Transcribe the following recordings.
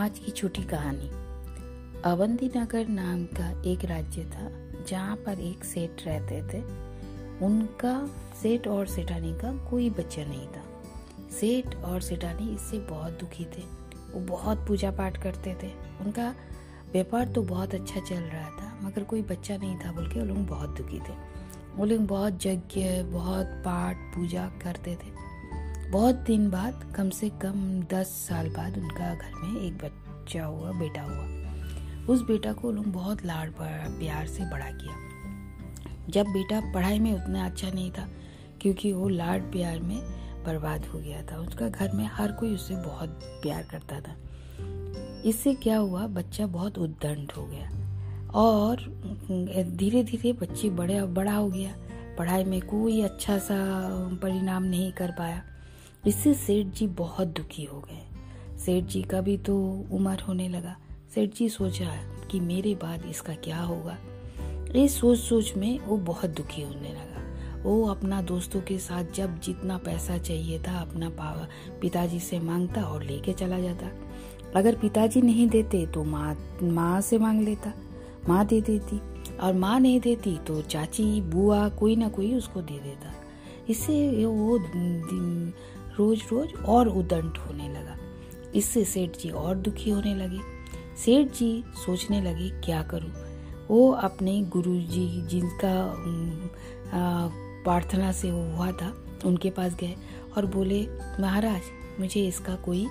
आज की छोटी कहानी। अवंती नगर नाम का एक राज्य था, जहाँ पर एक सेठ रहते थे। उनका सेठ और सेठानी का कोई बच्चा नहीं था। सेठ और सेठानी इससे बहुत दुखी थे। वो बहुत पूजा पाठ करते थे। उनका व्यापार तो बहुत अच्छा चल रहा था, मगर कोई बच्चा नहीं था बोल के वो लोग बहुत दुखी थे। वो लोग बहुत यज्ञ, बहुत पाठ, पूजा करते थे। बहुत दिन बाद, कम से कम दस साल बाद उनका घर में एक बच्चा हुआ, बेटा हुआ। उस बेटा को लोग बहुत लाड प्यार से बड़ा किया। जब बेटा पढ़ाई में उतना अच्छा नहीं था, क्योंकि वो लाड प्यार में बर्बाद हो गया था। उसका घर में हर कोई उससे बहुत प्यार करता था। इससे क्या हुआ, बच्चा बहुत उद्दंड हो गया और धीरे धीरे बच्चे बड़े, बड़ा हो गया। पढ़ाई में कोई अच्छा सा परिणाम नहीं कर पाया। इससे सेठ जी बहुत दुखी हो गए। सेठ जी का भी तो उम्र होने लगा। सेठ जी सोचा कि मेरे बाद इसका क्या होगा। इस सोच सोच में वो बहुत दुखी होने लगा। वो अपना दोस्तों के साथ जब जितना पैसा चाहिए था, अपना पिताजी से माँगता और लेके चला जाता। अगर पिताजी नहीं देते तो माँ माँ से मांग लेता। माँ दे देती और माँ नहीं देती तो चाची, बुआ कोई ना कोई उसको दे देता। इससे वो रोज रोज और उदंड होने लगा। इससे सेठ जी और दुखी होने लगे। सेठ जी सोचने लगे, क्या करूँ? वो अपने गुरु जी जिनका प्रार्थना से वो हुआ था, उनके पास गए और बोले, महाराज, मुझे इसका कोई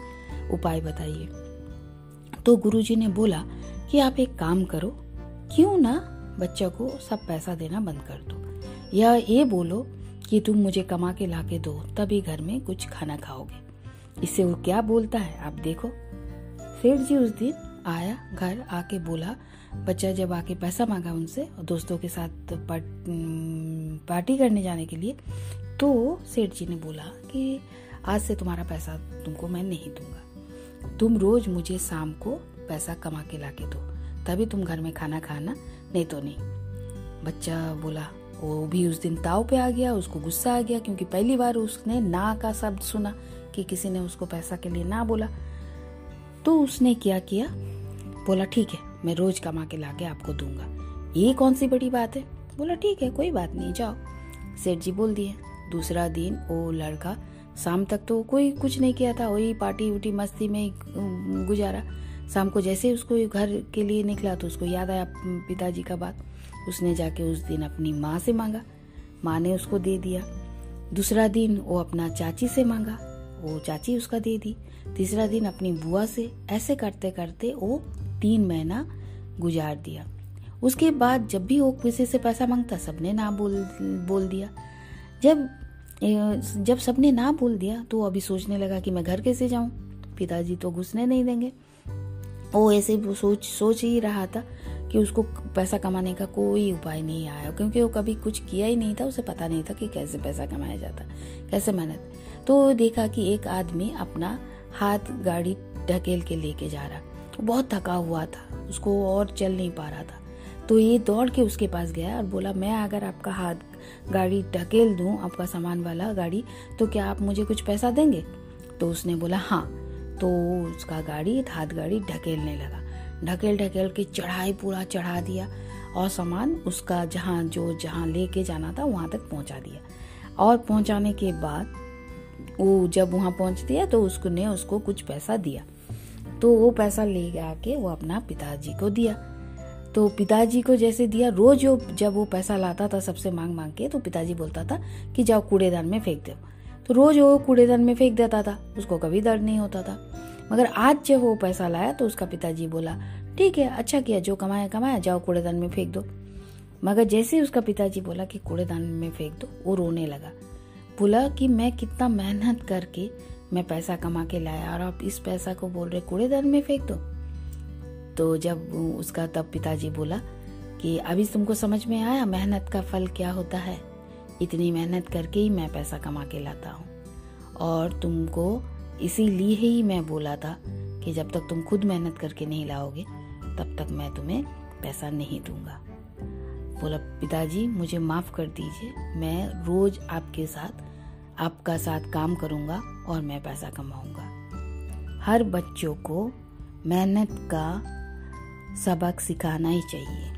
उपाय बताइए। तो गुरुजी ने बोला कि, आप एक काम करो, क्यों ना बच्चा को सब पैसा देना बंद कर दो। या ये बोलो कि तुम मुझे कमा के ला के दो, तभी घर में कुछ खाना खाओगे। इससे वो क्या बोलता है, आप देखो। सेठ जी उस दिन आया, घर आके बोला, बच्चा जब आके पैसा मांगा उनसे दोस्तों के साथ पार्टी करने जाने के लिए तो सेठ जी ने बोला कि आज से तुम्हारा पैसा तुमको मैं नहीं दूँगा। तुम रोज मुझे शाम को पैसा कमा के ला के दो, तभी तुम घर में खाना खाना, नहीं तो नहीं। बच्चा बोला वो भी उस दिन ताव पे आ गया, उसको गुस्सा आ गया, क्योंकि पहली बार उसने ना का शब्द सुना कि किसी ने उसको पैसा के लिए ना बोला। तो उसने क्या किया? बोला, ठीक है, मैं रोज कमा के लाके आपको दूँगा। ये कौन सी बड़ी बात है? बोला, ठीक है, कोई बात नहीं, जाओ। सेठ जी बोल दिए। दूसरा दिन वो लड़का शाम तक तो कोई कुछ नहीं किया था, वही पार्टी उटी मस्ती में गुजारा। शाम को जैसे उसको घर के लिए निकला तो उसको याद आया पिताजी का बात। उसने जाके उस दिन अपनी माँ से मांगा। माँ ने उसको दे दिया। दूसरा दिन वो अपना चाची से मांगा। वो चाची उसका दे दी। तीसरा दिन अपनी बुआ से ऐसे करते करते वो तीन महीना गुजार दिया। उसके बाद जब भी वो किसी से पैसा माँगता, सबने ना बोल बोल दिया। जब जब सबने ना बोल दिया तो अभी सोचने लगा कि मैं घर कैसे जाऊँ? पिताजी तो घुसने नहीं देंगे। वो ऐसे सोच सोच ही रहा था। कि उसको पैसा कमाने का कोई उपाय नहीं आया क्योंकि वो कभी कुछ किया ही नहीं था, उसे पता नहीं था कि कैसे पैसा कमाया जाता, कैसे मेहनत। तो देखा कि एक आदमी अपना हाथ गाड़ी ढकेल के लेके जा रहा बहुत थका हुआ था, उसको और चल नहीं पा रहा था। तो ये दौड़ के उसके पास गया और बोला, मैं अगर आपका हाथ गाड़ी ढकेल दूँ, आपका सामान वाला गाड़ी तो क्या आप मुझे कुछ पैसा देंगे? तो उसने बोला हाँ। तो उसका गाड़ी, हाथ गाड़ी ढकेलने लगा। ढकेल ढकेल के चढ़ाई पूरा चढ़ा दिया और सामान उसका जहाँ, जो जहाँ लेके जाना था वहाँ तक पहुँचा दिया। और पहुँचाने के बाद वो जब वहाँ पहुँच दिया तो उसको ने उसको कुछ पैसा दिया। तो वो पैसा ले आके वो अपना पिताजी को दिया। तो पिताजी को जैसे दिया, रोज वो जब वो पैसा लाता था सबसे मांग मांग के तो पिताजी बोलता था कि जाओ कूड़ेदान में फेंक दो। तो रोज वो कूड़ेदान में फेंक देता था, उसको कभी दर्द नहीं होता था। मगर आज जब वो पैसा लाया तो उसका पिताजी बोला, ठीक है अच्छा किया, जो कमाया कमाया, जाओ कूड़ेदान में फेंक दो। मगर जैसे ही उसका पिताजी बोला कि कूड़ेदान में फेंक दो, वो रोने लगा। बोला कि मैं कितना मेहनत करके मैं पैसा कमा के लाया और आप इस पैसा को बोल रहे कूड़ेदान में फेंक दो। तो जब उसका तब पिताजी बोला कि अभी तुमको समझ में आया मेहनत का फल क्या होता है? इतनी मेहनत करके ही मैं पैसा कमा के लाता हूँ। और तुमको इसीलिए ही मैं बोला था कि जब तक तुम खुद मेहनत करके नहीं लाओगे, तब तक मैं तुम्हें पैसा नहीं दूँगा। बोला, पिताजी, मुझे माफ़ कर दीजिए, मैं रोज आपके साथ, आपका साथ काम करूँगा और मैं पैसा कमाऊँगा। हर बच्चों को मेहनत का सबक सिखाना ही चाहिए।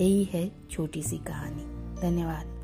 यही है छोटी सी कहानी। धन्यवाद।